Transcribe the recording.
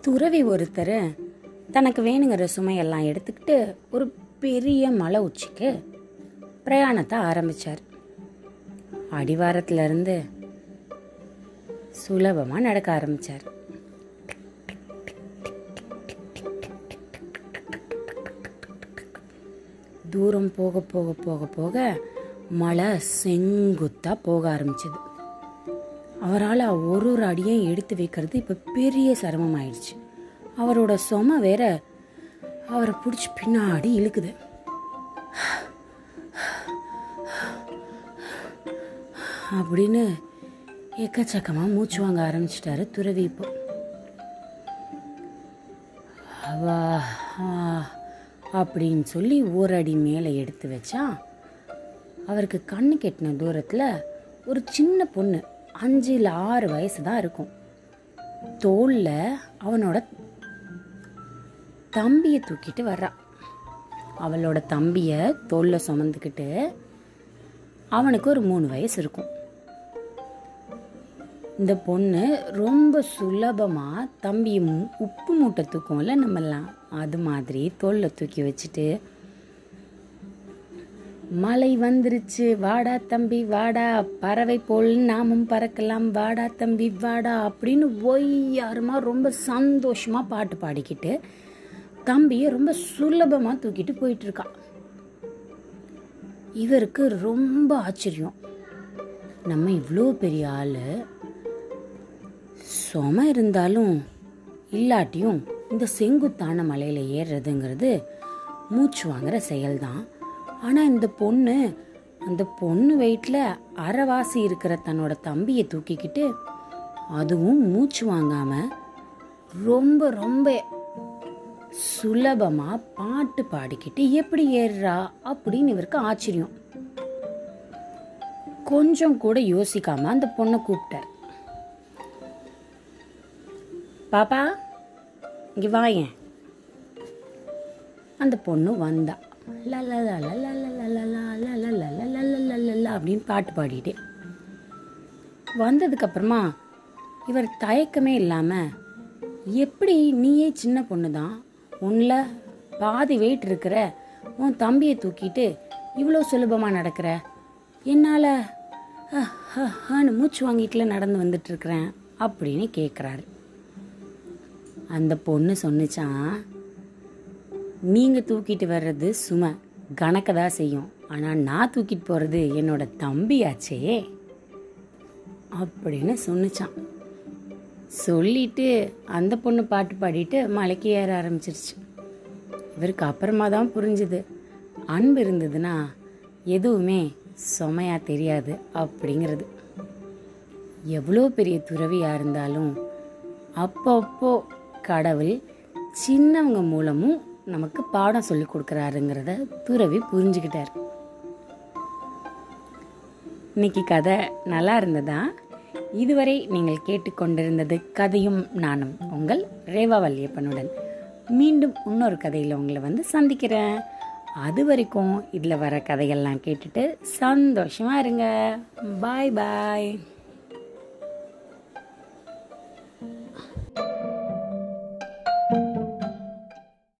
துறவி ஒருத்தர் தனக்கு வேணுங்கிற சுமையெல்லாம் எடுத்துக்கிட்டு ஒரு பெரிய மலை உச்சிக்கு பிரயாணத்தை ஆரம்பிச்சார். அடிவாரத்திலிருந்து சுலபமாக நடக்க ஆரம்பிச்சார். தூரம் போக போக போக போக மலை செங்குத்தாக போக ஆரம்பிச்சது. அவரால் ஒரு ஒரு அடியும் எடுத்து வைக்கிறது இப்போ பெரிய சிரமம் ஆயிடுச்சு. அவரோட சும வேற அவரை பிடிச்சி பின்னாடி இழுக்குது. அப்படின்னு எக்கச்சக்கமாக மூச்சு வாங்க ஆரம்பிச்சிட்டாரு துறவி இப்போ. அவா அப்படின்னு சொல்லி ஒரு அடி மேலே எடுத்து வச்சா அவருக்கு கண்ணு கெட்டின தூரத்தில் ஒரு சின்ன பொண்ணு அஞ்சு இல்லை ஆறு வயசு தான் இருக்கும். தோளில் அவனோட தம்பியை தூக்கிட்டு வர்றா. அவளோட தம்பியை தோளில் சுமந்துக்கிட்டு அவனுக்கு ஒரு மூணு வயசு இருக்கும். இந்த பொண்ணு ரொம்ப சுலபமாக தம்பி மு- உப்பு மூட்டை தூக்கும்ல நம்மலாம் அது மாதிரி தோளில் தூக்கி வச்சுட்டு மழை வந்துருச்சு. வாடா தம்பி வாடா. பறவை போல் நாமும் பறக்கலாம். வாடா தம்பி வாடா அப்படின்னு ஒய்யாருமா ரொம்ப சந்தோஷமா பாட்டு பாடிக்கிட்டு தம்பியை ரொம்ப சுலபமா தூக்கிட்டு போயிட்டு இருக்கா இவருக்கு ரொம்ப ஆச்சரியம். நம்ம இவ்வளோ பெரிய ஆள். சும இருந்தாலும் இல்லாட்டியும் இந்த செங்குத்தான மலையில் ஏறுறதுங்கிறது மூச்சு வாங்குற செயல்தான். ஆனா இந்த பொண்ணு அந்த பொண்ணு வெயிட்டில் அரைவாசி இருக்கிற தன்னோட தம்பியை தூக்கிக்கிட்டு அதுவும் மூச்சு வாங்காம ரொம்ப ரொம்ப சுலபமா பாட்டு பாடிக்கிட்டு எப்படி ஏறுறா? அப்படின்னு இவருக்கு ஆச்சரியம். கொஞ்சம் கூட யோசிக்காம அந்த பொண்ணை கூப்பிட்டார். பாப்பா இங்க வாயேன் அந்த பொண்ணு வந்தா. அப்படின்னு பாட்டு பாடிட்டே வந்ததுக்கப்புறமா இவர் தயக்கமே இல்லாமல் எப்படி நீயே சின்ன பொண்ணு தான் உன்ல பாதி வெயிட் இருக்கிற உன் தம்பியை தூக்கிட்டு இவ்வளோ சுலபமாக நடக்கிற என்னால் ஹன்னு மூச்சு வாங்கிட்டுல நடந்து வந்துட்டு இருக்கிறேன் அப்படின்னு கேட்குறாரு அந்த பொண்ணு சொன்னிச்சான் நீங்கள் தூக்கிட்டு வர்றது சுமை. கணக்க தான் செய்யும். ஆனால் நான் தூக்கிட்டு போகிறது என்னோட தம்பியாச்சே. அப்படின்னு சொன்னுச்சான். சொல்லிட்டு அந்த பொண்ணு பாட்டு பாடிட்டு மலைக்கு ஏற ஆரம்பிச்சிருச்சு. இவருக்கு அப்புறமா தான் புரிஞ்சுது. அன்பு இருந்ததுன்னா எதுவுமே சுமையா தெரியாது அப்படிங்கிறது. எவ்வளோ பெரிய துறவியாக இருந்தாலும் அப்பப்போ கடவுள் சின்னவங்க மூலமும் நமக்கு பாடம் சொல்லி கொடுக்குறாருங்கிறத துறவி புரிஞ்சுக்கிட்டார். இன்னைக்கு கதை நல்லா இருந்ததா? இதுவரை நீங்கள் கேட்டுக்கொண்டிருந்தது கதையும் நானும் உங்கள் ரேவா வல்லியப்பனுடன். மீண்டும் இன்னொரு கதையில் உங்களை வந்து சந்திக்கிறேன். அது வரைக்கும் இதில் வர கதைகள்லாம் கேட்டுட்டு சந்தோஷமாக இருங்க. பாய் பாய்